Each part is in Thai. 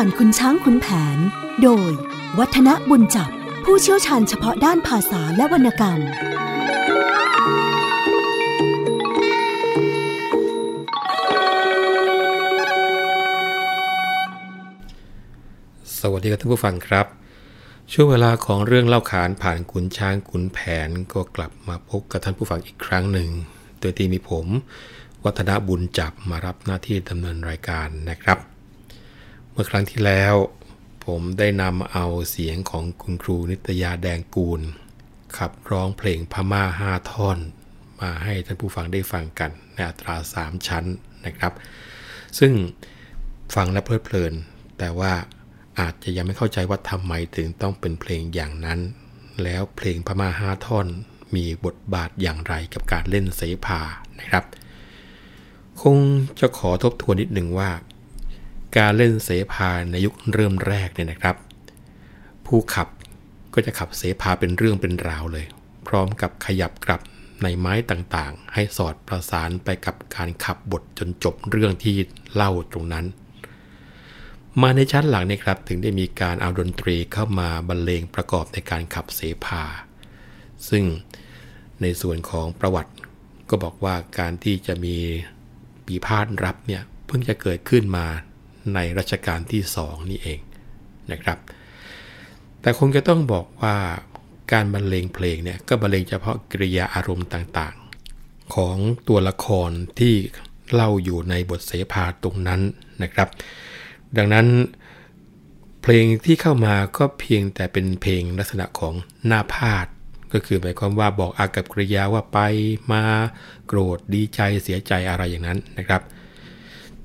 ผ่านคุณช้างคุณแผน โดย วัฒนบุญจับ ผู้เชี่ยวชาญเฉพาะด้านภาษาและวรรณกรรม สวัสดีครับท่านผู้ฟังครับ ช่วงเวลาของเรื่องเล่าขานผ่านขุนช้างขุนแผนก็กลับมาพบกับท่านผู้ฟังอีกครั้งหนึ่ง โดยที่มีผม วัฒนบุญจับมารับหน้าที่ดำเนินรายการนะครับ มื่อครั้งที่แล้ว ผมได้นำเอาเสียงของคุณครูนิตยาแดงกูล ขับร้องเพลงพม่าห้าท่อน มาให้ท่านผู้ฟังได้ฟังกัน ในอัตราสามชั้นนะครับ ซึ่งฟังและเพลิดเพลิน แต่ว่าอาจจะยังไม่เข้าใจว่าทำไมถึงต้องเป็นเพลงอย่างนั้น แล้วเพลงพม่าห้าท่อน มีบทบาทอย่างไรกับการเล่นเสภานะครับ คงจะขอทบทวนนิดหนึ่งว่า การเล่นเสภาในยุคเริ่มแรกเนี่ยนะครับ ผู้ขับก็จะขับเสภาเป็นเรื่องเป็นราวเลย พร้อมกับขยับกลับในไม้ต่างๆ ให้สอดประสานไปกับการขับบทจนจบเรื่องที่เล่าตรงนั้น มาในชั้นหลังนี่ครับถึงได้มีการเอาดนตรีเข้ามาบรรเลงประกอบในการขับเสภาซึ่งในส่วนของประวัติ ก็บอกว่าการที่จะมีปีพาดรับเนี่ยเพิ่งจะเกิดขึ้นมา ในรัชกาลที่สองนี่เองนะครับ แต่คงจะต้องบอกว่าการบรรเลงเพลงเนี่ยก็บรรเลงเฉพาะกริยาอารมณ์ต่างๆ ของตัวละครที่เล่าอยู่ในบทเสภาตรงนั้นนะครับ ดังนั้นเพลงที่เข้ามาก็เพียงแต่เป็นเพลงลักษณะของหน้าพาดก็คือหมายความว่าบอกอากับกริยาว่าไปมาโกรธดีใจเสียใจอะไรอย่างนั้นนะครับ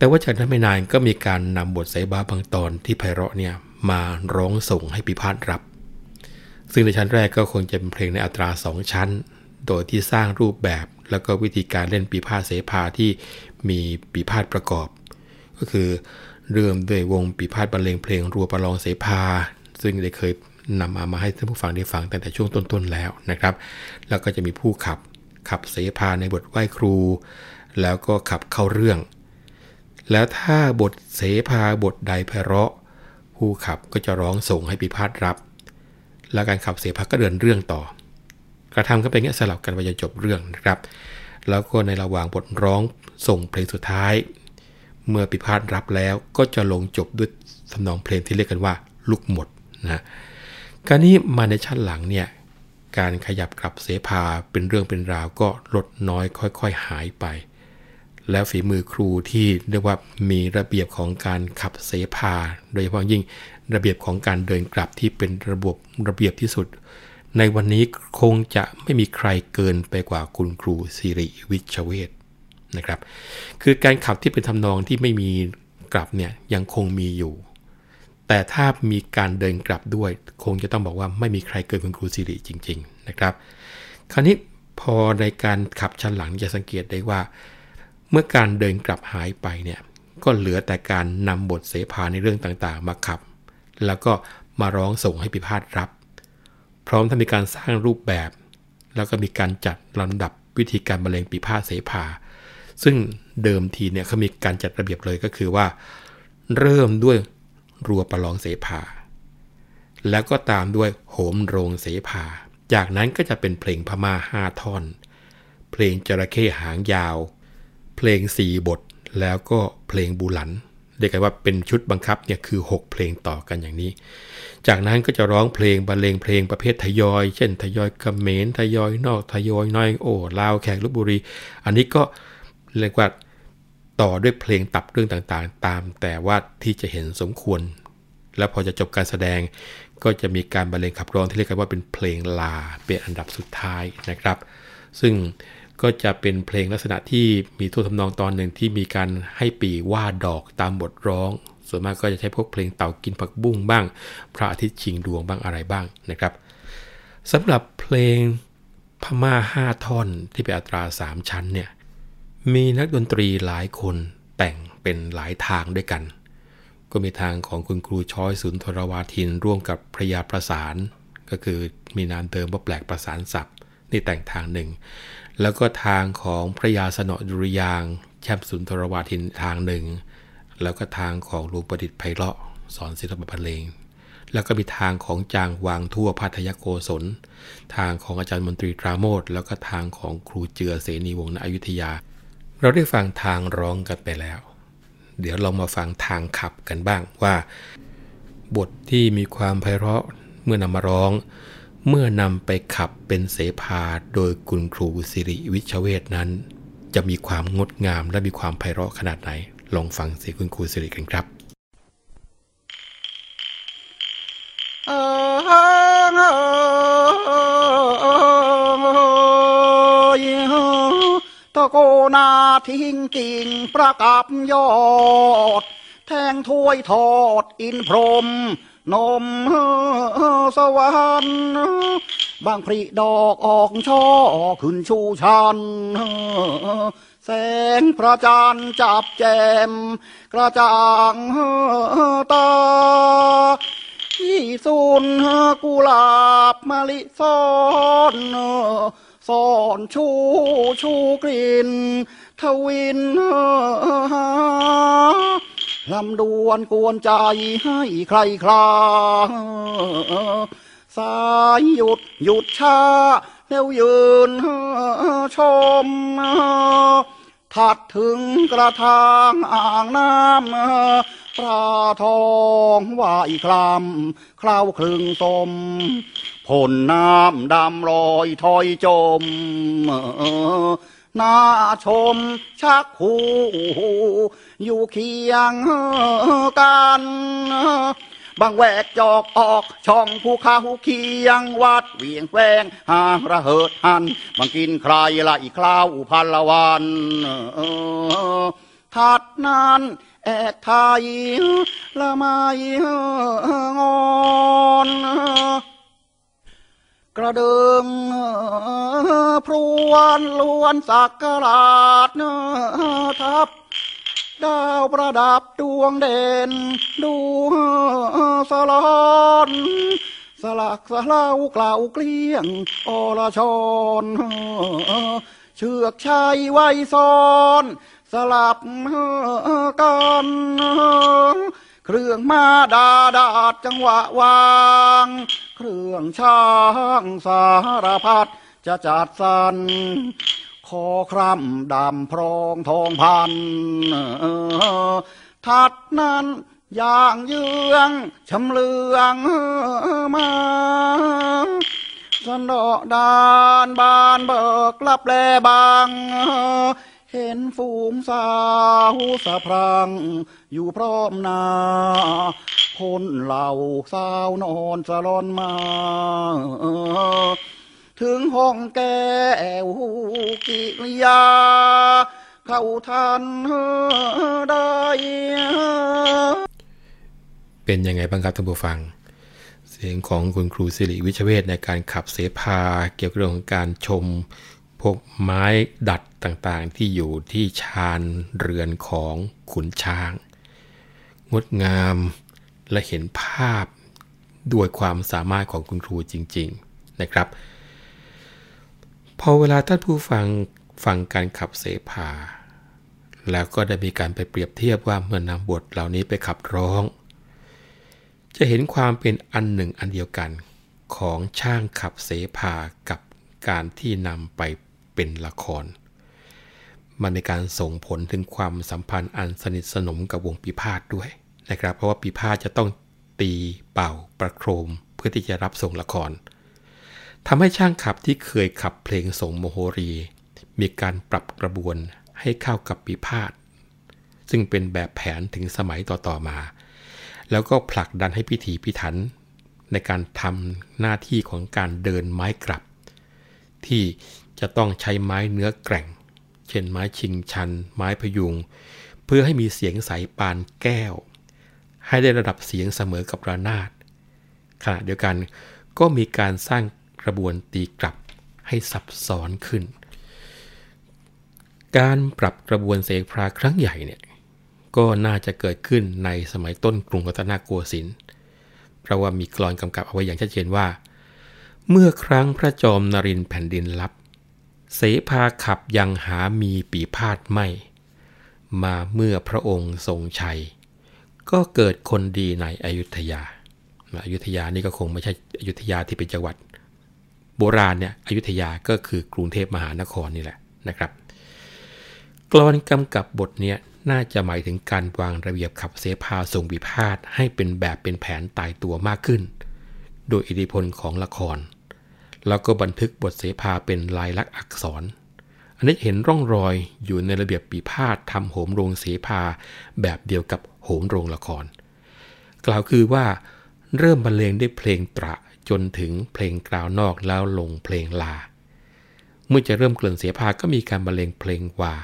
แต่ว่าจากนั้นไม่นานก็มีการนำบทเสบาบางตอนที่ไพเราะเนี่ยมาร้องส่งให้พิพาทรับ ซึ่งในชั้นแรกก็คงจะเป็นเพลงในอัตราสองชั้น โดยที่สร้างรูปแบบแล้วก็วิธีการเล่นปีพาทเสภาที่มีปีพาทประกอบ ก็คือเริ่มด้วยวงปีพาทบรรเลงเพลงรัวประลองเสภา ซึ่งได้เคยนำมามาให้ท่านผู้ฟังได้ฟังตั้งแต่ช่วงต้นๆแล้วนะครับ แล้วก็จะมีผู้ขับขับเสภาในบทไหว้ครู แล้วก็ขับเข้าเรื่อง แล้วถ้าบทเสภาบทใดไพเราะ ผู้ขับก็จะร้องส่งให้ปีพาทรับ แล้วการขับเสภาก็เดินเรื่องต่อ กระทำก็เป็นอย่างนี้สลับกันไปจนจบเรื่องนะครับ แล้วก็ในระหว่างบทร้องส่งเพลงสุดท้าย เมื่อปิพาทรับแล้วก็จะลงจบด้วยทำนองเพลงที่เรียกกันว่าลุกหมดนะการนี้มาในชั้นหลังเนี่ยการขยับกลับเสภาเป็นเรื่องเป็นราวก็ลดน้อยค่อย ๆ หายไป แล้วฝีมือครูที่เรียกว่ามีระเบียบของการขับเสภาโดยเฉพาะยิ่งระเบียบของการเดินกลับที่เป็นระบบระเบียบที่สุด ในวันนี้คงจะไม่มีใครเกินไปกว่าคุณครูสิริวิชเวทนะครับ คือการขับที่เป็นทำนองที่ไม่มีกลับเนี่ยยังคงมีอยู่ แต่ถ้ามีการเดินกลับด้วย คงจะต้องบอกว่าไม่มีใครเกินคุณครูสิริจริง ๆ นะครับ คราวนี้พอในการขับชั้นหลังจะสังเกตได้ว่า เมื่อการเดินกลับหายไปเนี่ยก็เหลือแต่การนำบทเสภาในเรื่องต่างๆ มาขับ แล้วก็มาร้องส่งให้พิพาทรับ พร้อมทั้งมีการสร้างรูปแบบ แล้วก็มีการจัดลำดับวิธีการบรรเลงปีพาทเสภา ซึ่งเดิมทีเนี่ยเขามีการจัดระเบียบเลยก็คือว่า เริ่มด้วยรัวประลองเสภา แล้วก็ตามด้วยโหมโรงเสภา จากนั้นก็จะเป็นเพลงพม่าห้าท่อน เพลงจระเข้หางยาว เพลงสี่บท แล้วก็เพลงบูหลันเรียกกันว่าเป็นชุดบังคับเนี่ยคือ 6 เพลงต่อกันอย่างนี้ จากนั้นก็จะร้องเพลงบรรเลงเพลงประเภททยอย เช่น ทยอยกเมรทยอยนอกทยอยน้อยโอ้ลาวแขกลบบุรี อันนี้ก็เรียกว่าต่อด้วยเพลงตับเรื่องต่างๆ ตามแต่ว่าที่จะเห็นสมควร แล้วพอจะจบการแสดง ก็จะมีการบรรเลงขับร้องที่เรียกกันว่าเป็นเพลงลาเป็นอันดับสุดท้ายนะครับ ซึ่ง ก็จะเป็นเพลงลักษณะที่มีท่วทำนองตอนหนึ่งที่มีการให้ปีว่าดอกตามบทร้อง ส่วนมากก็จะใช้พวกเพลงเต่ากินผักบุ้งบ้าง พระอาทิตย์ชิงดวงบ้างอะไรบ้างนะครับสำหรับเพลงพม่าห้าท่อนที่เป็นอัตราสามชั้นเนี่ยมีนักดนตรีหลายคนแต่งเป็นหลายทางด้วยกัน ก็มีทางของคุณครูช้อยสุนทรวาทินร่วมกับพระยาประสาน ก็คือมีนามเดิมว่าแปลกประสานศัพท์นี่แต่งทางหนึ่ง แล้วก็ทางของพระยาสนอดุริยางแชมป์สุนทรวาทินทางหนึ่ง แล้วก็ทางของหลวงประดิษฐ์ไพเราะสอนศิลปะบรรเลง แล้วก็มีทางของจางวางทั่วพัทยโกศล ทางของอาจารย์มนตรีตราโมดแล้วก็ทางของครูเจือเสนีวงศ์ณอยุธยา เราได้ฟังทางร้องกันไปแล้ว เดี๋ยวเรามาฟังทางขับกันบ้างว่า บทที่มีความไพเราะเมื่อนำมาร้อง เมื่อนำไปขับเป็นเสภาโดยคุณครูสิริวิชเวทนั้น จะมีความงดงามและมีความไพเราะขนาดไหน ลองฟังเสียงคุณครูสิริกันครับเออตะโกนาทิ้งกิ่งประกับยอด แทงถ้วยทอดอินพรหม นมสวรรค์บางพริดอกออกช่อขึ้นชูชันแสงพระจันทร์จับแจม กระจ่างตาที่สุนกุหลาบมะลิซ่อนซ่อนชูชูกลิ่นทวิน ลำดวนกวนใจให้ใครคลาสายหยุดหยุดชาแล้วยืนชม ถัดถึงกระทางอ่างน้ำปลาทองว่ายคลำคราวคลึงสมผลน้ำดำลอยถอยจม น่าชมชักหูอยู่เคียงกันบางแวกจอกออก ช่องภูเขาเคียงวัดเวียงแวงหาระเหิดหันบางกินใครละอีกคราวพันละวันถัดนั้นแอกไทยละไม่งอน กระเดิมพรวนล้วนสักกลาดทับ ดาวประดับดวงเด่น ดูสลอนสลักสลาวกล่าวเกลี้ยงอรชรเชือกชัยไว้ซ้อนสลับกันเครื่องมาดาดาดจังหวะวาง เครื่องช่างสารพัดจะจัดสรรคอคร่ำดำพรองทองพันทัดนั้นอย่างเยืองชำเลืองมาสนอดานบานเบิกลับแลบาง เห็นฝูงสาวสะพรัง อยู่พร้อมนาพนเหล่าสาวนอนสะลอนมา ถึงห้องแก้วกิริยา เข้าทันได้ เป็นยังไงบ้างครับท่านผู้ฟัง เสียงของคุณครูสิริวิชเวทในการขับเสพาเกี่ยวกับเรื่องของการชม พวกไม้ดัดต่างๆที่อยู่ที่ชานเรือนของขุนช้าง งดงามและเห็นภาพด้วยความสามารถของคุณครูจริง ๆนะครับ พอเวลาท่านผู้ฟังฟังการขับเสพาแล้วก็ได้มีการไปเปรียบเทียบว่าเมื่อนำบทเหล่านี้ไปขับร้อง จะเห็นความเป็นอันหนึ่งอันเดียวกันของช่างขับเสพากับการที่นำไป เป็นละคร มันในการส่งผลถึงความสัมพันธ์อันสนิทสนมกับวงปีพาดด้วยนะครับ เพราะว่าปีพาดจะต้องตีเป่าประโคมเพื่อที่จะรับส่งละครทำให้ช่างขับที่เคยขับเพลงส่งโมโหรี มีการปรับกระบวนให้เข้ากับปีพาดซึ่งเป็นแบบแผนถึงสมัยต่อๆมา แล้วก็ผลักดันให้พิธีพิถัน ในการทำหน้าที่ของการเดินไม้กลับ ที่ จะต้องใช้ไม้เนื้อแกร่ง เช่นไม้ชิงชัน ไม้พยุง เพื่อให้มีเสียงใสปานแก้ว ให้ได้ระดับเสียงเสมอกับระนาดขณะเดียวกันก็มีการสร้างกระบวนตีกลับให้ซับซ้อนขึ้น การปรับกระบวนเสกพราครั้งใหญ่เนี่ยก็น่าจะเกิดขึ้นในสมัยต้นกรุงรัตนโกสินทร์เพราะว่ามีกลอนกำกับเอาไว้อย่างชัดเจนว่า เมื่อครั้งพระจอมนรินทร์แผ่นดินลับ เสภาขับยังหามีปีพาดไม่ มาเมื่อพระองค์ทรงชัย ก็เกิดคนดีในอยุธยาอยุธยานี่ก็คงไม่ใช่อยุธยาที่เป็นจังหวัด โบราณเนี่ยอยุธยาก็คือกรุงเทพมหานครนี่แหละนะครับกรอนกำกับบทเนี้ยน่าจะหมายถึงการวางระเบียบขับเสพาทรงวิพาทให้เป็นแบบเป็นแผนตายตัวมากขึ้น โดยอิทธิพลของละคร แล้วก็บันทึกบทเสพาเป็นลายลักษณ์อักษร อันนี้เห็นร่องรอยอยู่ในระเบียบปีพาททำโหมโรงเสพาแบบเดียวกับโหมโรงละคร กล่าวคือว่าเริ่มบรรเลงด้วยเพลงตระจนถึงเพลงกล่าวนอกแล้วลงเพลงลา เมื่อจะเริ่มเกลื่อนเสียพาก็มีการบรรเลงเพลงวา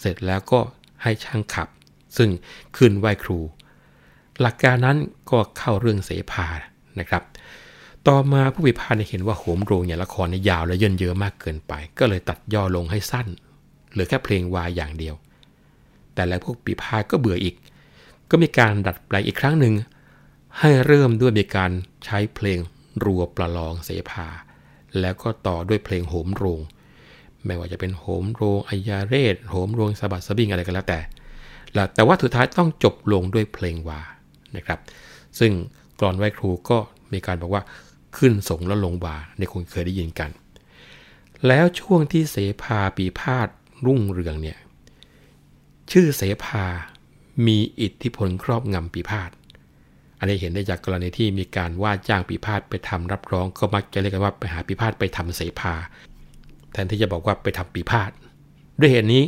เสร็จแล้วก็ให้ช่างขับ ซึ่งขึ้นไหวครู หลักการนั้นก็เข้าเรื่องเสพานะครับ ต่อมาผู้วิพากษ์เห็นว่าโหมโรงอย่างละครในยาวและเยินเยอะมากเกินไป ก็เลยตัดย่อลงให้สั้น เหลือแค่เพลงวายอย่างเดียว แต่แล้วพวกปีพาก็เบื่ออีก ก็มีการดัดแปลงอีกครั้งหนึ่ง ให้เริ่มด้วยมีการใช้เพลงรัวประลองเสพาแล้วก็ต่อด้วยเพลงโหมโรง ไม่ว่าจะเป็นโหมโรงอายาเรศโหมโรงสะบัดสะบิงอะไรก็แล้วแต่ แต่ว่าสุดท้ายต้องจบลงด้วยเพลงวานะครับ ซึ่งกรอนไหว้ครูก็มีการบอกว่า ขึ้นสงแล้วลงวาในคงเคยได้ยินกัน แล้วช่วงที่เสภาปีพาดรุ่งเรืองเนี่ยชื่อเสภามีอิทธิพลครอบงำปีพาดอันนี้เห็นได้จากกรณีที่มีการว่าจ้างปีพาดไปทำรับรองก็มักจะเรียกกันว่าไปหาปีพาดไปทำเสภา แทนที่จะบอกว่าไปทำปีพาดด้วยเหตุนี้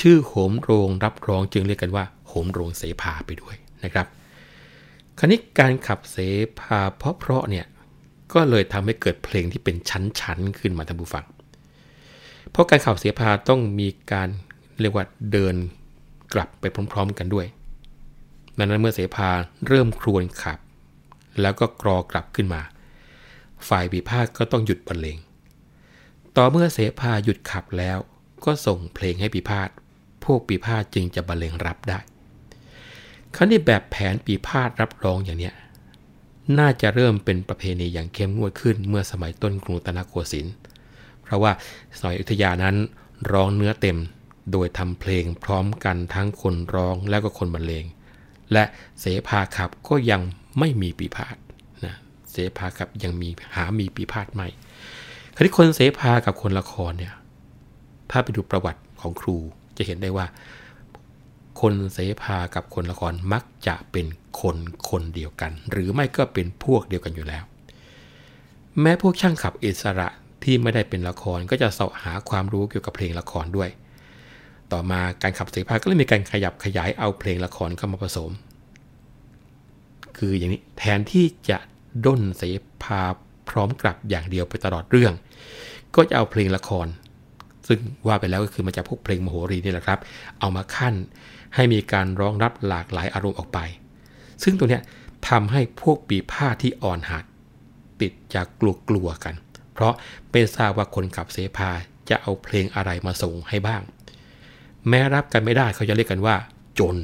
ชื่อโหมโรงรับรองจึงเรียกกันว่าโหมโรงเสภาไปด้วยนะครับคราวนี้การขับเสภาเพราะเพราะเนี่ย ก็เลยทำให้เกิดเพลงที่เป็นชั้นๆขึ้นมาท่านผู้ฟัง เพราะการขับเสภาต้องมีการเรียกว่าเดินกลับไปพร้อม ๆ กันด้วยดังนั้นเมื่อเสภาเริ่มครวนขับ แล้วก็กรอกลับขึ้นมา ฝ่ายปีพาดก็ต้องหยุดบรรเลง ต่อเมื่อเสภาหยุดขับแล้ว ก็ส่งเพลงให้ปีพาดพวกปีพาดจึงจะบรรเลงรับได้คราวนี้แบบแผนปีพาดรับรองอย่างเนี้ย น่าจะเริ่มเป็นประเพณีอย่างเข้มงวดขึ้นเมื่อสมัยต้นกรุงตนโกสินทร์เพราะว่าสมัยอุทยานั้นร้องเนื้อเต็ม โดยทำเพลงพร้อมกันทั้งคนร้องและก็คนบรรเลง และเสภาขับก็ยังไม่มีปีพาดนะเสภาขับยังมีหามีปีพาดไม่คดีคนเสภากับคนละครเนี่ยถ้าไปดูประวัติของครูจะเห็นได้ว่า คนเสภากับคนละครมักจะเป็นคนคนเดียวกัน หรือไม่ก็เป็นพวกเดียวกันอยู่แล้ว แม้พวกช่างขับอิสระที่ไม่ได้เป็นละครก็จะเสาะหาความรู้เกี่ยวกับเพลงละครด้วย ต่อมาการขับเสภาก็เลยมีการขยับขยายเอาเพลงละครเข้ามาผสม คืออย่างนี้แทนที่จะด้นเสภาพร้อมกลับอย่างเดียวไปตลอดเรื่อง ก็จะเอาเพลงละคร ซึ่งว่าไปแล้วก็คือมาจากพวกเพลงมโหรีนี่แหละครับ เอามาขั้น ให้มีการร้องรับหลากหลายอารมณ์ออกไป ซึ่งตัวเนี้ยทำให้พวกปีผ้าที่อ่อนหัด ติดจากกลัวกลัวกัน เพราะเป็นทราบว่าคนขับเสพาจะเอาเพลงอะไรมาส่งให้บ้าง แม้รับกันไม่ได้เขาจะเรียกกันว่า จน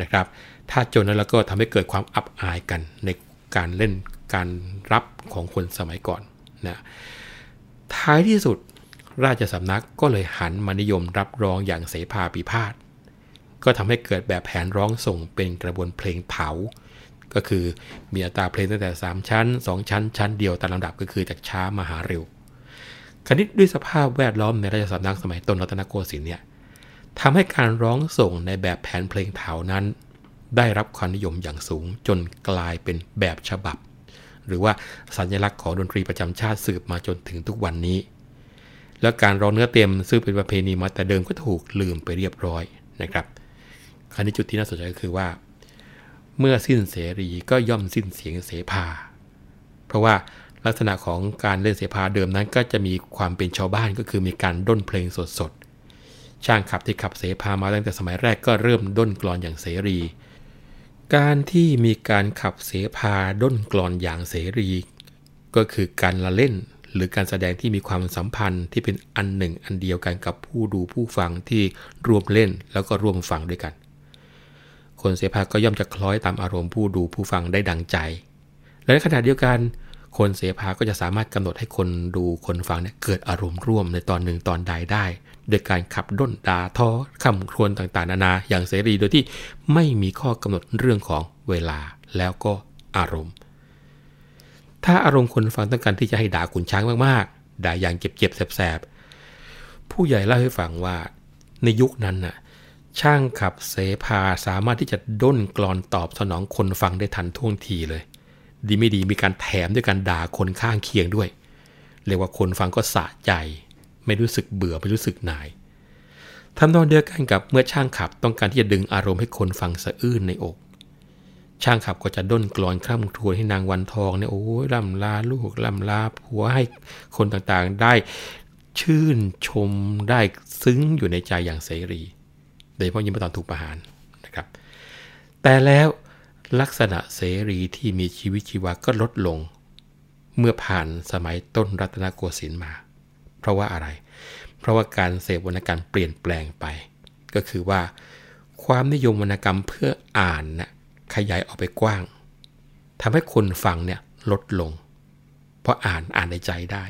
นะครับ ถ้าจนนั้นแล้วก็ทำให้เกิดความอับอายกันในการเล่นการรับของคนสมัยก่อนนะท้ายที่สุดราชสำนักก็เลยหันมานิยมรับรองอย่างเสภาปีพาด ก็ทำให้เกิดแบบแผนร้องส่งเป็นกระบวนเพลงเถาก็คือมีอัตราเพลงตั้งแต่ 3 ชั้น 2 ชั้น ชั้นเดียวตามลำดับก็คือจากช้ามาหาเร็ว คณิตด้วยสภาพแวดล้อมในราชสำนักสมัยต้นรัตนโกสินทร์เนี่ยทำให้การร้องส่งในแบบแผนเพลงเถานั้น ได้รับความนิยมอย่างสูงจนกลายเป็นแบบฉบับ หรือว่าสัญลักษณ์ของดนตรีประจำชาติสืบมาจนถึงทุกวันนี้ แล้วการร้องเนื้อเต็มซึ่งเป็นประเพณีมาแต่เดิมก็ถูกลืมไปเรียบร้อยนะครับ คราวนี้จุดที่น่าสนใจก็คือว่า เมื่อสิ้นเสรีก็ย่อมสิ้นเสียงเสภา เพราะว่าลักษณะของการเล่นเสภาเดิมนั้นก็จะมีความเป็นชาวบ้านก็คือมีการด้นเพลงสดๆ ช่างขับที่ขับเสภามาตั้งแต่สมัยแรกก็เริ่มด้นกลอนอย่างเสรี การที่มีการขับเสพาด้นกลอนอย่างเสรี ก็คือการละเล่นหรือการแสดงที่มีความสัมพันธ์ที่เป็นอันหนึ่งอันเดียวกันกับผู้ดูผู้ฟังที่ร่วมเล่นแล้วก็ร่วมฟังด้วยกัน คนเสพาก็ย่อมจะคล้อยตามอารมณ์ผู้ดูผู้ฟังได้ดังใจ และในขณะเดียวกันคนเสภาก็จะสามารถกำหนดให้คนดูคนฟังเนี่ยเกิดอารมณ์ร่วมในตอนหนึ่งตอนใดได้ โดยการขับด้นด่าท้อคำครวญต่างๆ นานาอย่างเสรีโดยที่ไม่มีข้อกำหนดเรื่องของเวลาแล้วก็อารมณ์ ถ้าอารมณ์คนฟังต้องการที่จะให้ด่าขุนช้างมากๆ ด่าอย่างเจ็บๆแสบๆ ผู้ใหญ่เล่าให้ฟังว่าในยุคนั้นน่ะ ช่างขับเสพาสามารถที่จะด้นกรอนตอบสนองคนฟังได้ทันท่วงทีเลย ดีไม่ดีมีการแถมด้วยการด่าคนข้างเคียงด้วย เรียกว่าคนฟังก็สะใจ ไม่รู้สึกเบื่อไม่รู้สึกหน่ายทำนองเดียวกันกับเมื่อช่างขับต้องการที่จะดึงอารมณ์ให้คนฟังสะอื้นในอก ช่างขับก็จะด้นกรอนคร่ำครวญให้นางวันทองเนี่ยโอ้ยล่ำลาลูกล่ำลาผัวให้คนต่างๆได้ชื่นชมได้ซึ้งอยู่ในใจอย่างเสรี ยเฉพาะยิ่งตอนถูกประหารนะครับ แต่แล้วลักษณะเสรีที่มีชีวิตชีวาก็ลดลง เมื่อผ่านสมัยต้นรัตนโกสินทร์มา เพราะว่าอะไร เพราะว่าการเสพวรรณกรรมเปลี่ยนแปลงไป ก็คือว่า ความนิยมวรรณกรรมเพื่ออ่านนะ่ะขยายออกไปกว้างทำให้คนฟังเนี่ยลดลง เพราะอ่านอ่านในใจได้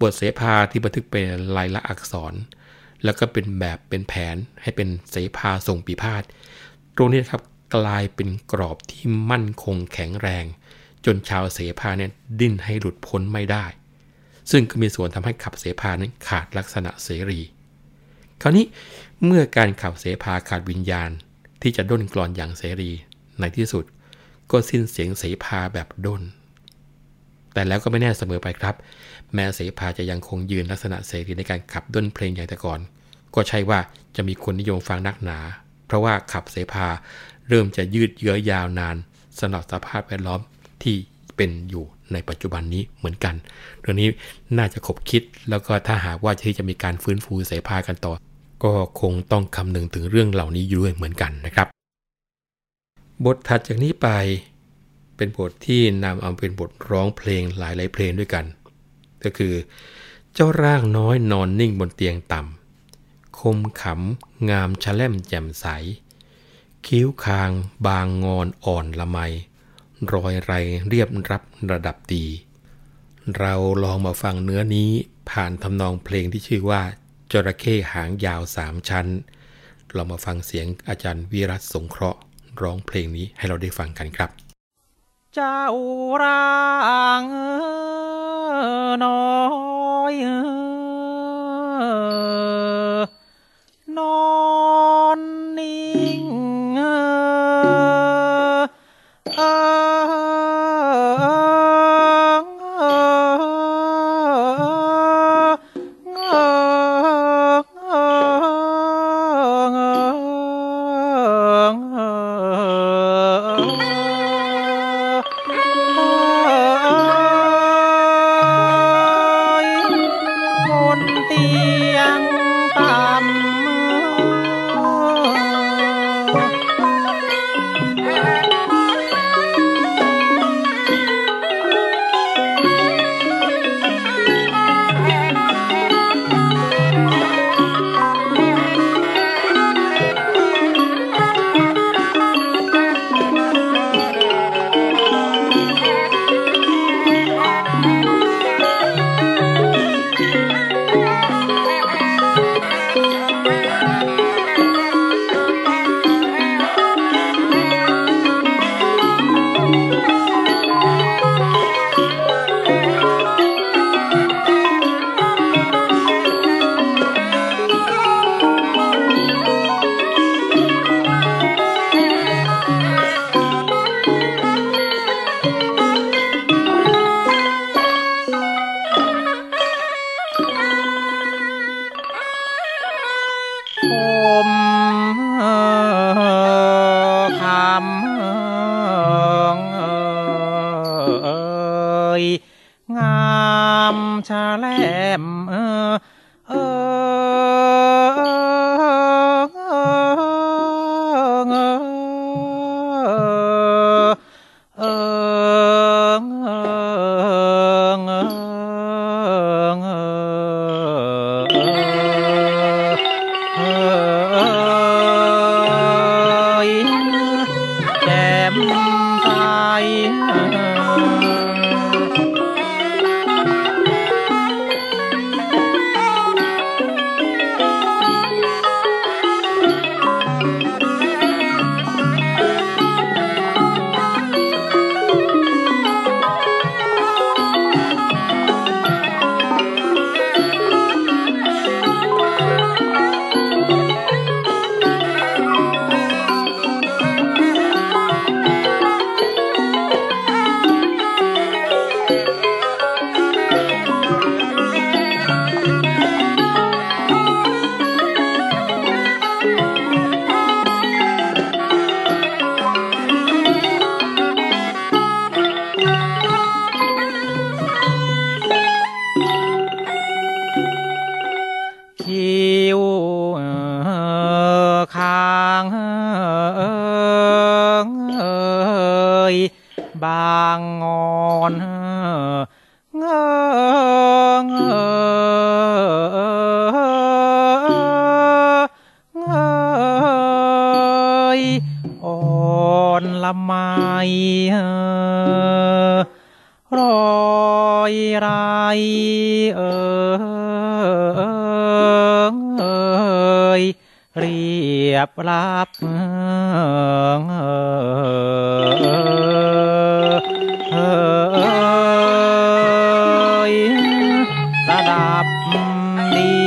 บทเสภาที่บันทึกเป็นลายละอักษร แล้วก็เป็นแบบเป็นแผนให้เป็นเสภาทรงปีพาดตรงนี้ครับกลายเป็นกรอบที่มั่นคงแข็งแรง จนชาวเสภาเนี่ยดิ้นให้หลุดพ้นไม่ได้ ซึ่งก็มีส่วนทำให้ขับเสภานั้นขาดลักษณะเสรี คราวนี้เมื่อการขับเสภาขาดวิญญาณที่จะด้นกรอนอย่างเสรี ในที่สุดก็สิ้นเสียงเสภาแบบด้น แต่แล้วก็ไม่แน่เสมอไปครับ แม้เสภาจะยังคงยืนลักษณะเสรีในการขับด้นเพลงอย่างแต่ก่อน ก็ใช่ว่าจะมีคนนิยมฟังนักหนา เพราะว่าขับเสพาเริ่มจะยืดเยื้อยาวนานสำหรับสภาพแวดล้อมที่เป็นอยู่ในปัจจุบันนี้เหมือนกันเรื่องนี้น่าจะคบคิดแล้วก็ถ้าหากว่าที่จะมีการฟื้นฟูเสพากันต่อ ก็คงต้องคำนึงถึงเรื่องเหล่านี้อยู่ด้วยเหมือนกันนะครับ บทถัดจากนี้ไปเป็นบทที่นำเอาเป็นบทร้องเพลงหลายๆเพลงด้วยกัน ก็คือ เจ้าร่างน้อยนอนนิ่งบนเตียงต่ำ คมขำ งามชะแล่มแจ่มใส คิ้วคางบางงอนอ่อนละไม รอยไรเรียบรับระดับดี เราลองมาฟังเนื้อนี้ผ่านทำนองเพลงที่ชื่อว่า จระเข้หางยาวสามชั้น เรามาฟังเสียงอาจารย์วิรัตสงเคราะห์ ร้องเพลงนี้ให้เราได้ฟังกันครับ เจ้าร่างน้อย ai ดับดี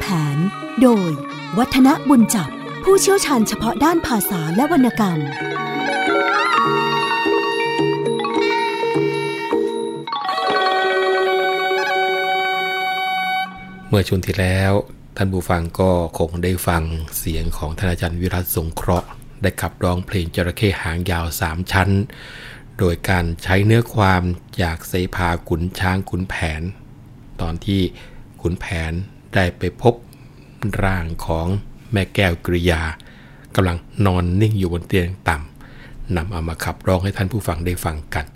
แผน โดย วัฒนบุญจับ ผู้เชี่ยวชาญเฉพาะด้านภาษาและวรรณกรรม เมื่อช่วงที่แล้ว ท่านผู้ฟังก็คงได้ฟังเสียงของท่านอาจารย์วิรัตสงเคราะห์ ได้ขับร้องเพลงจระเข้หางยาวสามชั้น โดยการใช้เนื้อความจากเสภาขุนช้างขุนแผน ตอนที่ขุนแผน ได้ไปพบร่างของแม่แก้วกริยากำลังนอนนิ่งอยู่บนเตียงต่ำนำเอามาขับร้องให้ท่านผู้ฟังได้ฟังกัน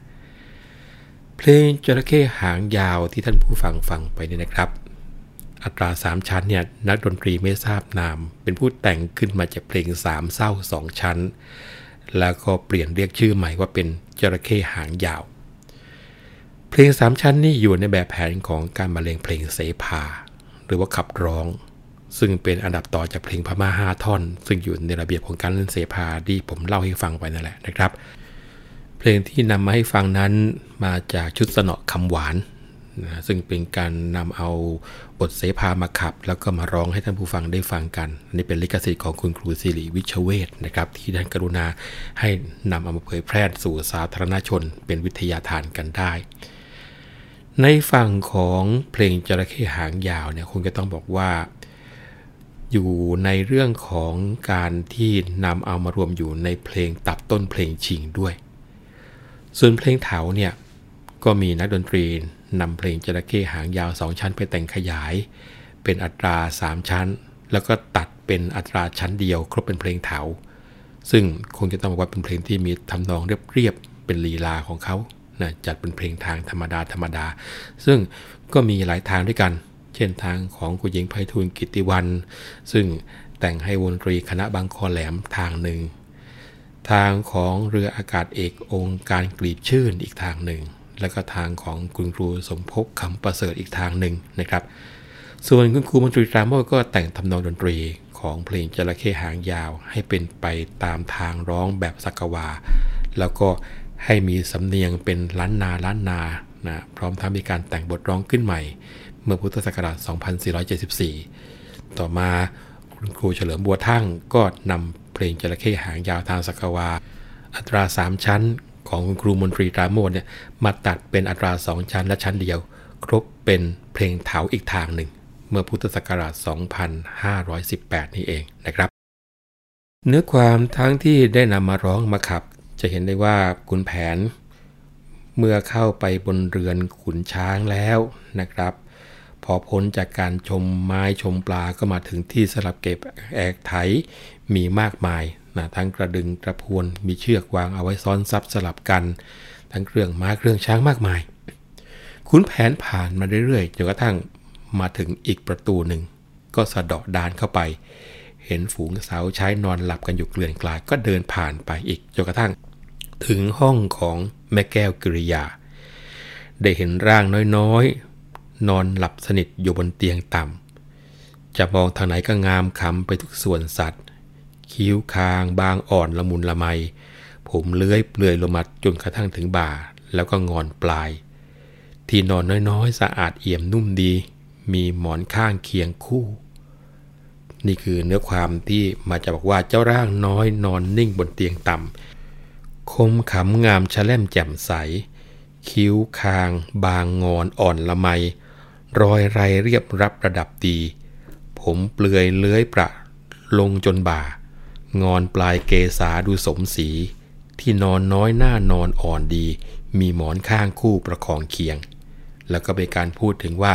เพลงจระเข้หางยาวที่ท่านผู้ฟังฟังไปนี่นะครับ อัตราสามชั้นเนี่ยนักดนตรีไม่ทราบนาม เป็นผู้แต่งขึ้นมาจากเพลงสามเศร้าสองชั้น แล้วก็เปลี่ยนเรียกชื่อใหม่ว่าเป็นจระเข้หางยาว เพลงสามชั้นนี่อยู่ในแบบแผนของการบรรเลงเพลงเสภา หรือว่าขับร้อง ซึ่งเป็นอันดับต่อจากเพลงพม่าห้าท่อน ซึ่งอยู่ในระเบียบของการเล่นเสภาที่ผมเล่าให้ฟังไปนั่นแหละนะครับ เพลงที่นำมาให้ฟังนั้นมาจากชุดสนอคำหวานนะซึ่งเป็นการนำเอาบทเสภามาขับ แล้วก็มาร้องให้ท่านผู้ฟังได้ฟังกันอันนี่เป็นลิขสิทธิ์ของคุณครูสิริวิชเวศนะครับ ที่ท่านกรุณาให้นำเอามาเผยแพร่สู่สาธารณชน เป็นวิทยาทานกันได้ ในฝั่งของเพลงจระเข้หางยาวเนี่ยคงจะต้องบอกว่า อยู่ในเรื่องของการที่นำเอามารวมอยู่ในเพลงตับต้นเพลงชิงด้วย ส่วนเพลงเถาเนี่ยก็มีนักดนตรีนำเพลงจระเข้หางยาว2ชั้นไปแต่งขยาย เป็นอัตรา 3 ชั้น แล้วก็ตัดเป็นอัตราชั้นเดียว ครบเป็นเพลงเถาซึ่งคงจะต้องบอกว่าเป็นเพลงที่มีทำนองเรียบๆเป็นลีลาของเขา นะจัดเป็นเพลงทางธรรมดาธรรมดา ซึ่งก็มีหลายทางด้วยกัน เช่นทางของคุณหญิงไพฑูรย์กิติวัน ซึ่งแต่งให้วงดนตรีคณะบางคอแหลมทางหนึ่ง ทางของเรืออากาศเอกองค์การกลีบชื่นอีกทางหนึ่ง แล้วก็ทางของคุณครูสมภพคำประเสริฐอีกทางหนึ่งนะครับ ส่วนคุณครูมนตรีตรามโมก็แต่งทำนองดนตรีของเพลงจระเข้หางยาวให้เป็นไปตามทางร้องแบบสักกวา แล้วก็ ให้มีสำเนียงเป็นล้านนาล้านนานะพร้อมทั้งมีการแต่งบทร้องขึ้นใหม่ เมื่อพุทธศักราช 2474 ต่อมาคุณครูเฉลิมบัวทั่งก็นำเพลงจระเข้หางยาวทางสักกวา อัตรา 3 ชั้นของคุณครูมนตรีตราโมดเนี่ยมาตัดเป็นอัตรา 2 ชั้นและชั้นเดียว ครบเป็นเพลงเถาอีกทางหนึ่ง เมื่อพุทธศักราช 2518 นี่เองนะครับ เนื้อความทั้งที่ได้นำมาร้องมาขับ จะเห็นได้ว่าขุนแผน เมื่อเข้าไปบนเรือนขุนช้างแล้วนะครับ พอพ้นจากการชมไม้ชมปลาก็มาถึงที่สลับเก็บแอกไถมีมากมายนะทั้งกระดึงกระพวนมีเชือกวางเอาไว้ซ้อนซับสลับกัน ทั้งเครื่องม้าเครื่องช้างมากมายขุนแผนผ่านมาเรื่อยๆจนกระทั่งมาถึงอีกประตูหนึ่ง ก็สะดาะดานเข้าไป เห็นฝูงสาวใช้นอนหลับกันอยู่เกลื่อนกลาดก็เดินผ่านไปอีกจนกระทั่ง ถึงห้องของแม่แก้วกิริยา ได้เห็นร่างน้อยๆ นอนหลับสนิทอยู่บนเตียงต่ำ จะมองทางไหนก็งามคำไปทุกส่วนสัตว์ คิ้วคางบางอ่อนละมุนละไม ผมเลื้อยเปลือยลงมาจนกระทั่งถึงบ่า แล้วก็งอนปลาย ที่นอนน้อยๆ สะอาดเอี่ยมนุ่มดี มีหมอนข้างเคียงคู่นี่คือเนื้อความที่มาจะบอกว่าเจ้าร่างน้อยนอนนิ่งบนเตียงต่ำ คมขำงามชะแล่มแจ่มใส คิ้วคาง บางงอนอ่อนละไม รอยไรเรียบรับระดับดี ผมเปลือยเลื้อยประ ลงจนบ่า งอนปลายเกษาดูสมสี ที่นอนน้อยหน้านอนอ่อนดี มีหมอนข้างคู่ประคองเคียง แล้วก็เป็นการพูดถึงว่า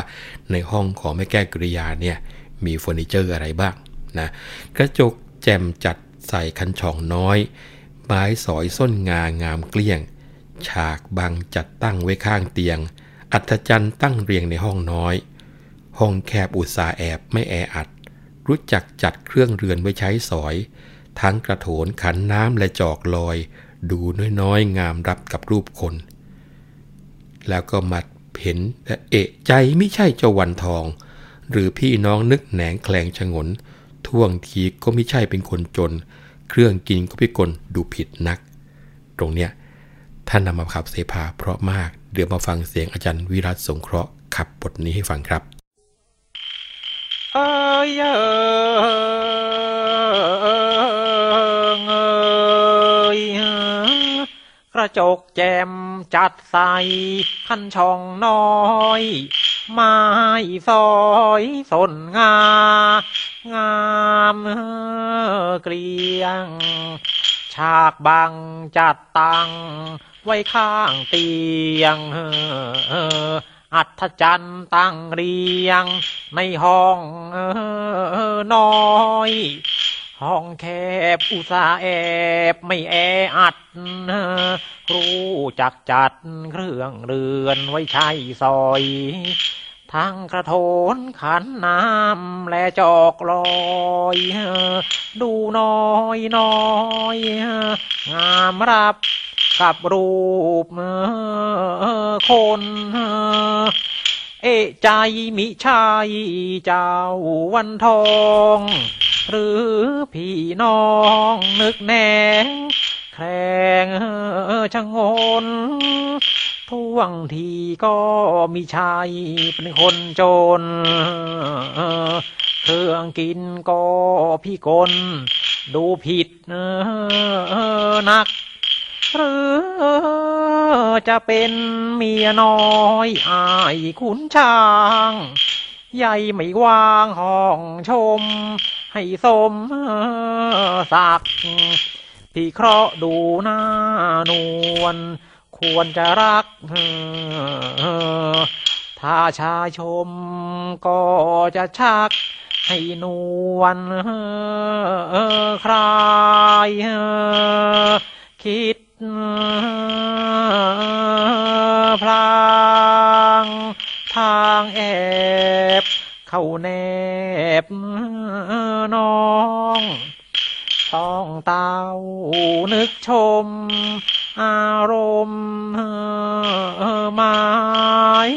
ในห้องของแม่แก้วกริยาเนี่ยมีเฟอร์นิเจอร์อะไรบ้างนะกระจกแจ่มจัดใส่คันช่องน้อย ไม้สอยส้นงางามเกลี้ยง ฉากบังจัดตั้งไว้ข้างเตียง อัศจรรย์ตั้งเรียงในห้องน้อย ห้องแคบอุตสาแอบไม่แออัด รู้จักจัดเครื่องเรือนไว้ใช้สอย ทั้งกระโถนขันน้ำและจอกลอย ดูน้อยๆงามรับกับรูปคน แล้วก็มาเห็นและเอะใจไม่ใช่เจ้าวันทอง หรือพี่น้องนึกแหนงแคลงชงน ท่วงทีก็ไม่ใช่เป็นคนจน เครื่องกินก็พิกลดูผิดนัก ตรงเนี้ยท่านนำมาขับเสภาเพราะมาก เดี๋ยวมาฟังเสียงอาจารย์วิรัตสงเคราะห์ขับบทนี้ให้ฟังครับเอ้ยเอ้ยกระจกแจมจัดใสขั้นช่องน้อย ไม้ซอยสนงา งามเกลียง ฉากบังจัดตัง ไว้ข้างเตียงอัศจรรย์ตั้งเรียง ในห้องน้อย ห้องแคบอุตสาแอบไม่แออัด รู้จักจัดเครื่องเรือนไว้ใช้ซอย ทั้งกระโถนขันน้ำและจอกลอย ดูน้อยน้อยงามรับกับรูปคนเอใจมิชายเจ้าวันทอง หรือพี่น้องนึกแหนงแครงชะงนท่วงทีก็มีชายเป็นคนจน เครื่องกินก็พี่กลดูผิดนัก หรือจะเป็นเมียน้อยอายขุนช้าง ใหญ่ไม่วางห้องชม ให้สมศักดิ์พี่เคราะห์ดูหน้านวลควรจะรัก ถ้าชายชมก็จะชัก ให้นวลคลายคิดพลางทางแอบ เข้าแนบน้องต้องเต้านึกชม อารมณ์หมาย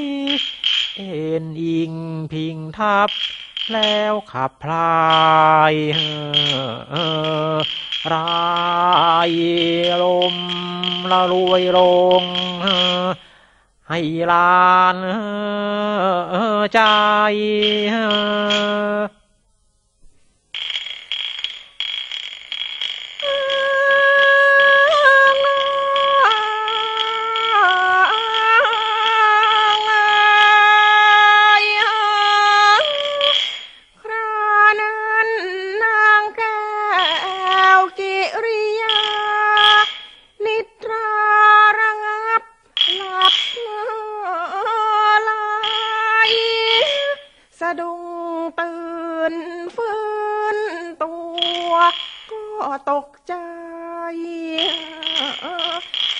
เอ็นอิงพิงทับ แล้วขับพลายรายลมละรวยลง ให้ลานใจ ตกใจ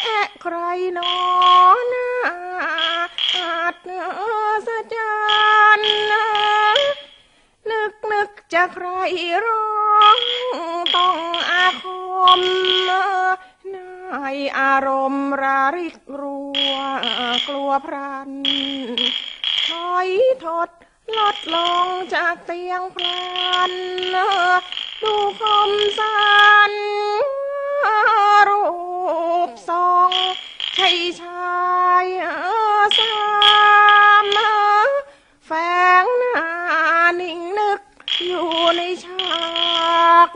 แอะใครนอนาอาจสะจันนึกนึกจะใครร้องต้องอาคมนายอารมณ์ราริกรัว กลัวพรันถอยถดลดลงจากเตียงพลัน ดูคมสันรูปทรงใช่ชายสามแฝงหน้านิ่งนึกอยู่ในฉาก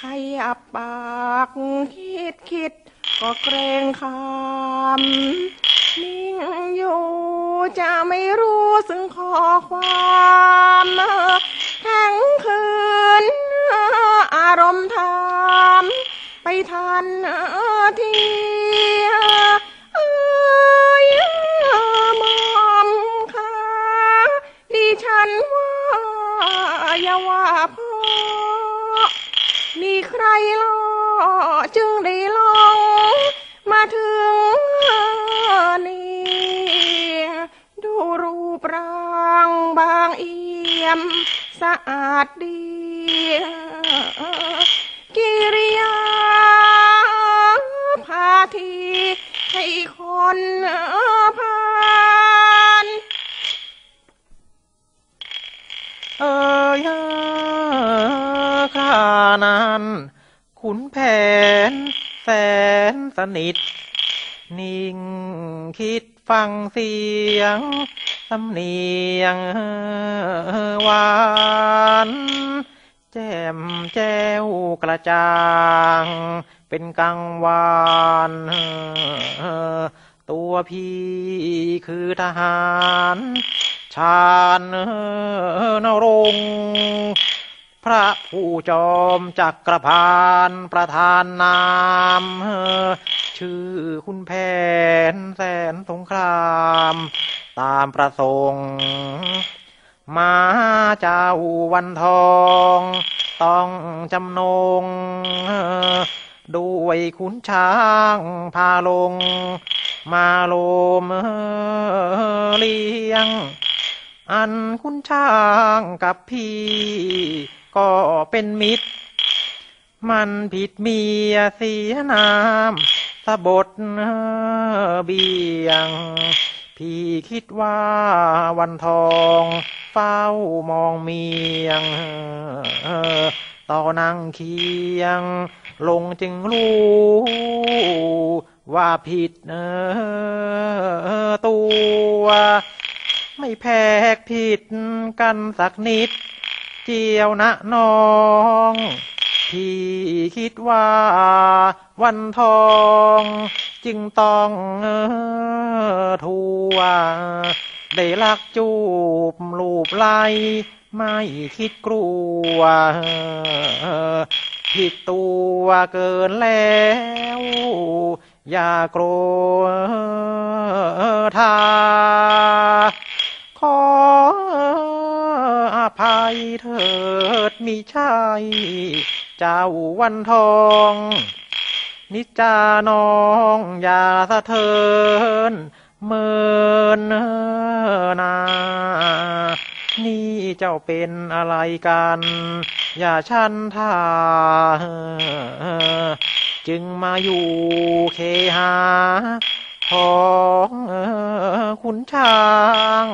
ขยับปากคิดคิดก็เกรงคำนิ่งอยู่จะไม่รู้ซึ่งข้อความแข็งคืนอารมณ์ถามไปทันทีเอ้ยมอมค่ะดิฉันว่าอย่าว่าพ่อมีใครล่อจึงได้ลองมาถึงนี่ดูรูปร่างบางเอี่ยมสะอาดดี กิริยาพาทีให้คนผานเอ้ยข้านั้นขุนแผนแสนสนิท นิ่งคิดฟังเสียงสำเนียงหวา แจ่มแจ้วกระจ่าง เป็นกังวานตัวพี่คือทหารชาญนรงพระผู้จอมจักรพรรดิประธานนามชื่อคุณแผนแสนสงคราม ตามประสงค์ มาเจ้าวันทอง ต้องจำนง ด้วยขุนช้างพาลง มาโลมเลี้ยง อันคุณช้างกับพี่ ก็เป็นมิตร มันผิดเมียเสียนามสะบดเบียง พี่คิดว่าวันทองเฝ้ามองเมียงต่อนั่งเคียง ลงจึงรู้ ว่าผิดเออตัว ไม่แพกผิดกันสักนิด เจียวนะน้อง พี่คิดว่าวันทองจึงต้องทัวได้ลักจูบลูบไลไม่คิดกลัวผิดตัวเกินแล้ว อย่าโกรธาขออภัยเถิดมิใช่ เจ้าวันทอง นิจาน้องอย่าสะเทินเมินนา นี่เจ้าเป็นอะไรกัน อย่าชันท่า จึงมาอยู่เคหา ของขุนช้าง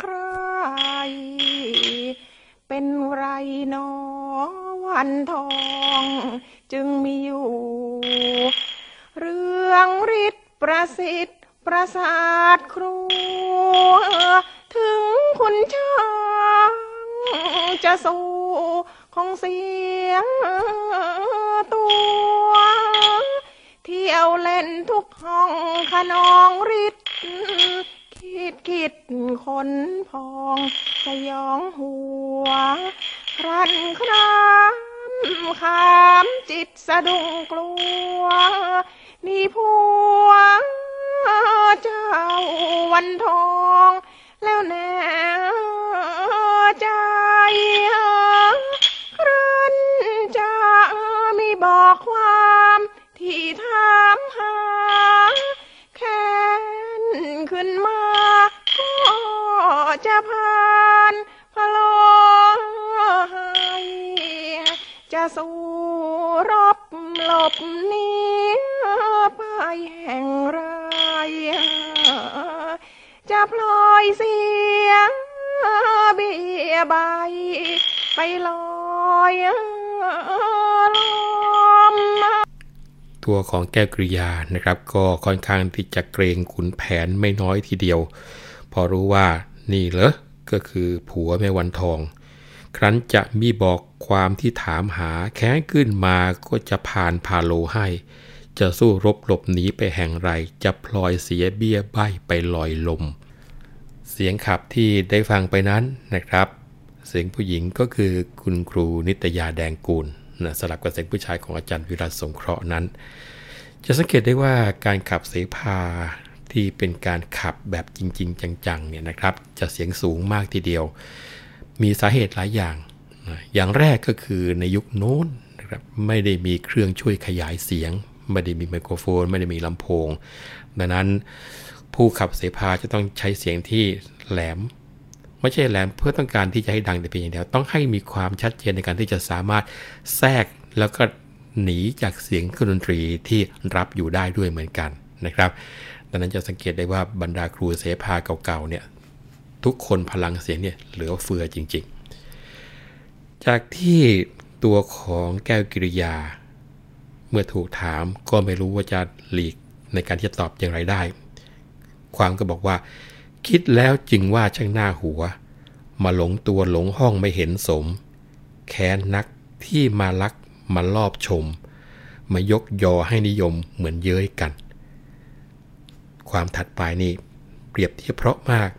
ใคร เป็นไรนอวันทอง จึงมีอยู่ เรื่องฤทธิ์ประสิทธิ์ประสาทครู ถึงคุณช้างจะสู้ของเสียงตัว เที่ยวเล่นทุกห้องขนองฤทธิ์ คิดคิดคนพองสยองหัว ครันครามขามจิตสะดุ้งกลัว นี่ผัวเจ้าวันทอง แล้วแน่ใจครันจะมีบอกความที่ถามหา นมาก็จะผ่านพะโลให้จะสู้รบหลบหนีไปแห่งไร จะพลอยเสียงเบียใบไปลอยลม ตัวของแก้วกริยานะครับ ก็ค่อนข้างที่จะเกรงขุนแผนไม่น้อยทีเดียว พอรู้ว่านี่เหรอก็คือผัวแม่วันทอง ครั้นจะมีบอกความที่ถามหาแค้นขึ้นมาก็จะผ่านพาโลให้ จะสู้รบหลบหนีไปแห่งไร จะพลอยเสียเบี้ยใบไปลอยลม เสียงขับที่ได้ฟังไปนั้นนะครับ เสียงผู้หญิงก็คือคุณครูนิตยาแดงกูล นะสลับกับเสียงผู้ชายของอาจารย์วิรัตสงเคราะห์นั้น จะสังเกตได้ว่าการขับเสพาที่เป็นการขับแบบจริง ๆ จังๆเนี่ยนะครับ จะเสียงสูงมากทีเดียว มีสาเหตุหลายอย่างนะอย่างแรกก็คือในยุคโน้นนะครับไม่ได้มีเครื่องช่วยขยายเสียง ไม่ได้มีไมโครโฟน ไม่ได้มีลำโพง ดังนั้นผู้ขับเสพาจะต้องใช้เสียงที่แหลม ไม่ใช่แหลมเพื่อต้องการที่จะให้ดังแต่เพียงอย่างเดียวต้องให้มีความชัดเจนในการที่จะสามารถแทรกแล้วก็หนีจากเสียงเครื่องดนตรีที่รับอยู่ได้ด้วยเหมือนกันนะครับ ดังนั้นจะสังเกตได้ว่าบรรดาครูเสภาเก่าๆเนี่ยทุกคนพลังเสียงเนี่ยเหลือเฟือจริง ๆ จากที่ตัวของแก้วกิริยา เมื่อถูกถามก็ไม่รู้ว่าจะหลีกในการที่จะตอบอย่างไรได้ ความก็บอกว่า คิดแล้วจึงว่าช่างหน้าหัว มาหลงตัวหลงห้องไม่เห็นสม แค้นนักที่มาลักมาลอบชม มายกยอให้นิยมเหมือนเย้ยกัน ความถัดไปนี่เปรียบเทียบเพราะมาก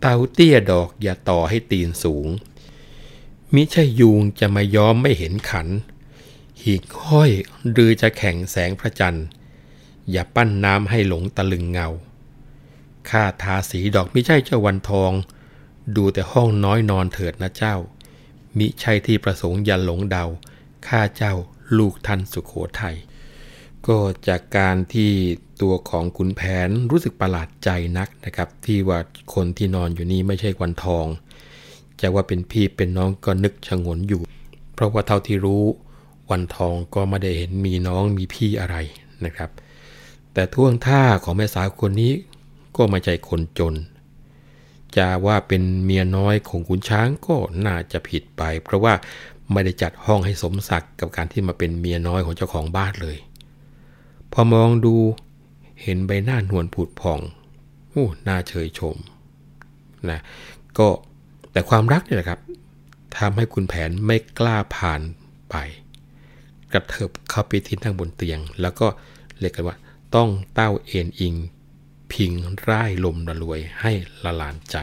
เตาเตี้ยดอกอย่าต่อให้ตีนสูง มิใช่ยุงจะมาย้อมไม่เห็นขัน หีกห้อยหรือจะแข่งแสงพระจันทร์ อย่าปั้นน้ำให้หลงตะลึงเงา ข้าทาสีดอกมิใช่เจ้าวันทอง ดูแต่ห้องน้อยนอนเถิดนะเจ้า มิใช่ที่ประสงค์ย่าหลงเดา ข้าเจ้าลูกท่านสุขโขทัย ก็จากการที่ตัวของขุนแผนรู้สึกประหลาดใจนักนะครับ ที่ว่าคนที่นอนอยู่นี่ไม่ใช่วันทอง จะว่าเป็นพี่เป็นน้องก็นึกชงนอยู่ เพราะว่าเท่าที่รู้วันทองก็ไม่ได้เห็นมีน้องมีพี่อะไรนะครับ แต่ท่วงท่าของแม่สาวคนนี้ ก็ไม่ใช่คนจน จะว่าเป็นเมียน้อยของขุนช้างก็น่าจะผิดไป เพราะว่าไม่ได้จัดห้องให้สมศักดิ์กับการที่มาเป็นเมียน้อยของเจ้าของบ้านเลย พอมองดูเห็นใบหน้านวลผุดผ่องโอ้น่าเชยชมนะก็แต่ความรักเนี่ยแหละครับทำให้คุณแผนไม่กล้าผ่านไป กระเถิบเข้าไปที่นั่งบนเตียง แล้วก็เรียกกันว่า ต้องเต้าเอ็นอิง พิงร่ายลมระรวยให้ละลานใจ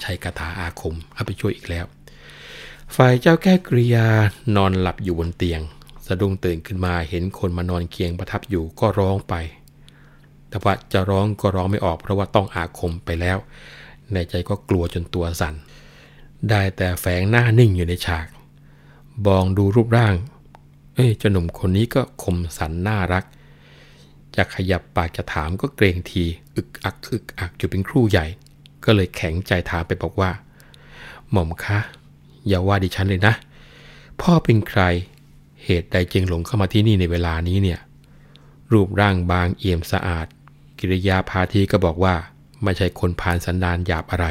ใช้คาถาอาคมเข้าไปช่วยอีกแล้ว ฝ่ายเจ้าแก้กริยานอนหลับอยู่บนเตียง สะดุ้งตื่นขึ้นมาเห็นคนมานอนเคียงประทับอยู่ก็ร้องไป แต่ว่าจะร้องก็ร้องไม่ออกเพราะว่าต้องอาคมไปแล้ว ในใจก็กลัวจนตัวสั่น ได้แต่แฝงหน้านิ่งอยู่ในฉากบองดูรูปร่าง เอ้ยเจ้าหนุ่มคนนี้ก็คมสันน่ารัก จะขยับปากจะถามก็เกรงที อึกอักอึกอักอยู่เป็นครู่ใหญ่ ก็เลยแข็งใจถามไปบอกว่า หม่อมคะ อย่าว่าดิฉันเลยนะ พ่อเป็นใคร เหตุใดจึงหลงเข้ามาที่นี่ในเวลานี้เนี่ย รูปร่างบางเอี่ยมสะอาด กิริยาพาทีก็บอกว่า ไม่ใช่คนผ่านสันดานหยาบอะไร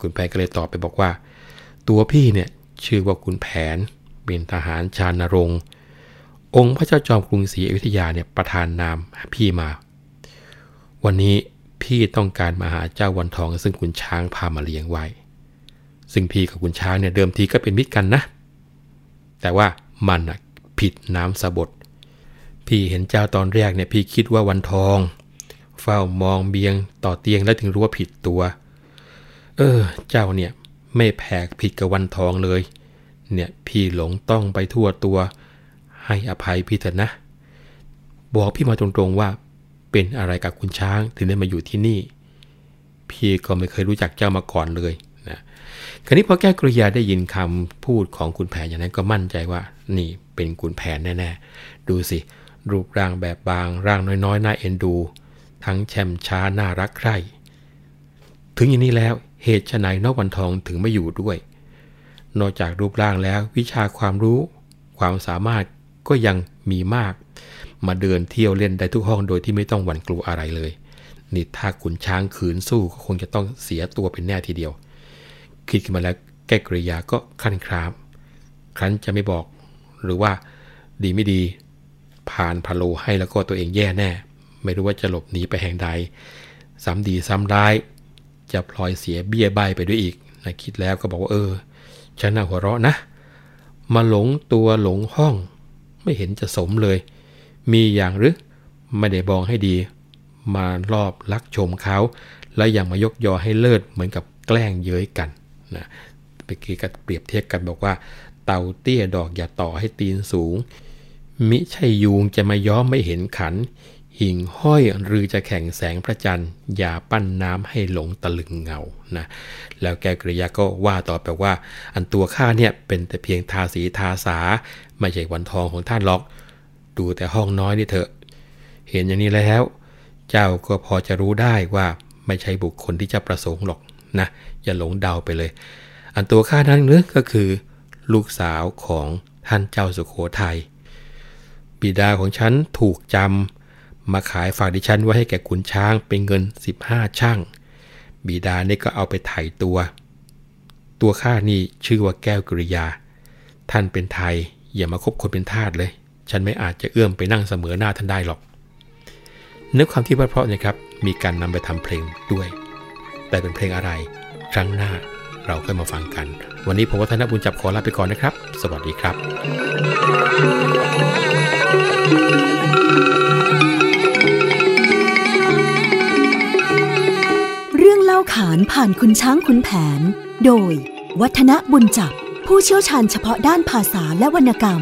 คุณแผนก็เลยตอบไปบอกว่า ตัวพี่เนี่ยชื่อว่าคุณแผน เป็นทหารชาญนรงค์ องค์พระเจ้าจอมกรุงศรีอยุธยาเนี่ยประทานนามพี่มา วันนี้พี่ต้องการมาหาเจ้าวันทอง ซึ่งคุณช้างพามาเลี้ยงไว้ ซึ่งพี่กับคุณช้างเนี่ยเดิมทีก็เป็นมิตรกันนะ แต่ว่ามันอะผิดน้ำสะบดพี่เห็นเจ้าตอนแรกเนี่ยพี่คิดว่าวันทอง เฝ้ามองเบียงต่อเตียงแล้วถึงรู้ว่าผิดตัว เออ เจ้าเนี่ยไม่แผกผิดกับวันทองเลย เนี่ยพี่หลงต้องไปทั่วตัว ให้อภัยพี่เถอะนะ บอกพี่มาตรงๆว่า เป็นอะไรกับคุณช้างถึงได้มาอยู่ที่นี่ พี่ก็ไม่เคยรู้จักเจ้ามาก่อนเลยนะคราวนี้พอแก้วกริยาได้ยินคำพูดของคุณแผนอย่างนั้นก็มั่นใจว่า นี่เป็นคุณแผนแน่ๆ ดูสิ รูปร่างแบบบาง ร่างน้อยๆ น่าเอ็นดู ทั้งแช่มช้าน่ารักใคร่ถึงอย่างนี้แล้วเหตุไฉนนอกวันทองถึงไม่อยู่ด้วย นอกจากรูปร่างแล้ววิชาความรู้ ความสามารถ ก็ยังมีมาก มาเดินเที่ยวเล่นได้ทุกห้องโดยที่ไม่ต้องหวั่นกลัวอะไรเลยนี่ถ้าขุนช้างขืนสู้ก็คงจะต้องเสียตัวเป็นแน่ทีเดียว คิดขึ้นมาแล้วแก้กริยาก็ขั้นคราม ครั้นจะไม่บอกหรือว่าดีไม่ดี ผ่านพะโลให้แล้วก็ตัวเองแย่แน่ ไม่รู้ว่าจะหลบหนีไปแห่งใดซ้ำดีซ้ำร้าย จะพลอยเสียเบี้ยใบไปด้วยอีกนะคิดแล้วก็บอกว่าเออฉันน่าหัวเราะนะ มาหลงตัวหลงห้อง ไม่เห็นจะสมเลย มีอย่างหรือไม่ได้บองให้ดี มารอบลักชมเขา แล้วยังมายกยอให้เลิศเหมือนกับแกล้งเย้ยกันนะไปกี้ก็เปรียบเทียบกันบอกว่า เต่าเตี้ยดอกอย่าต่อให้ตีนสูง มิใช่ยุงจะมาย้อมไม่เห็นขัน หิ่งห้อยหรือจะแข่งแสงพระจันทร์ อย่าปั้นน้ำให้หลงตะลึงเงานะแล้วแกกริยาก็ว่าต่อไปว่า อันตัวข้าเนี่ยเป็นแต่เพียงทาสีทาสา ไม่ใช่วันทองของท่านหรอก ดูแต่ห้องน้อยนี่เถอะ เห็นอย่างนี้แล้ว เจ้าก็พอจะรู้ได้ว่าไม่ใช่บุคคลที่จะประสงค์หรอกนะอย่าหลงเดาไปเลย อันตัวข้านั้นนื้อก็คือ ลูกสาวของท่านเจ้าสุโขทยัยบิดาของฉันถูกจำมาขายฝากดิฉันไว้ให้แก่ขุนช้างเป็นเงิน 15 ช่าง บิดานี่ก็เอาไปไถ่ตัว ตัวข้านี่ชื่อว่าแก้วกริยา ท่านเป็นไทย อย่ามาคบคนเป็นทาสเลย ฉันไม่อาจจะเอื้อมไปนั่งเสมอหน้าท่านได้หรอก เนื้อความที่เพราะๆนะครับ มีการนำไปทำเพลงด้วย แต่เป็นเพลงอะไร ครั้งหน้าเราค่อยมาฟังกัน วันนี้ผมวัฒนบุญจับขอลาไปก่อนนะครับ สวัสดีครับ เรื่องเล่าขานผ่านคุณช้างคุณแผน โดยวัฒนบุญจับ ผู้เชี่ยวชาญเฉพาะด้านภาษาและวรรณกรรม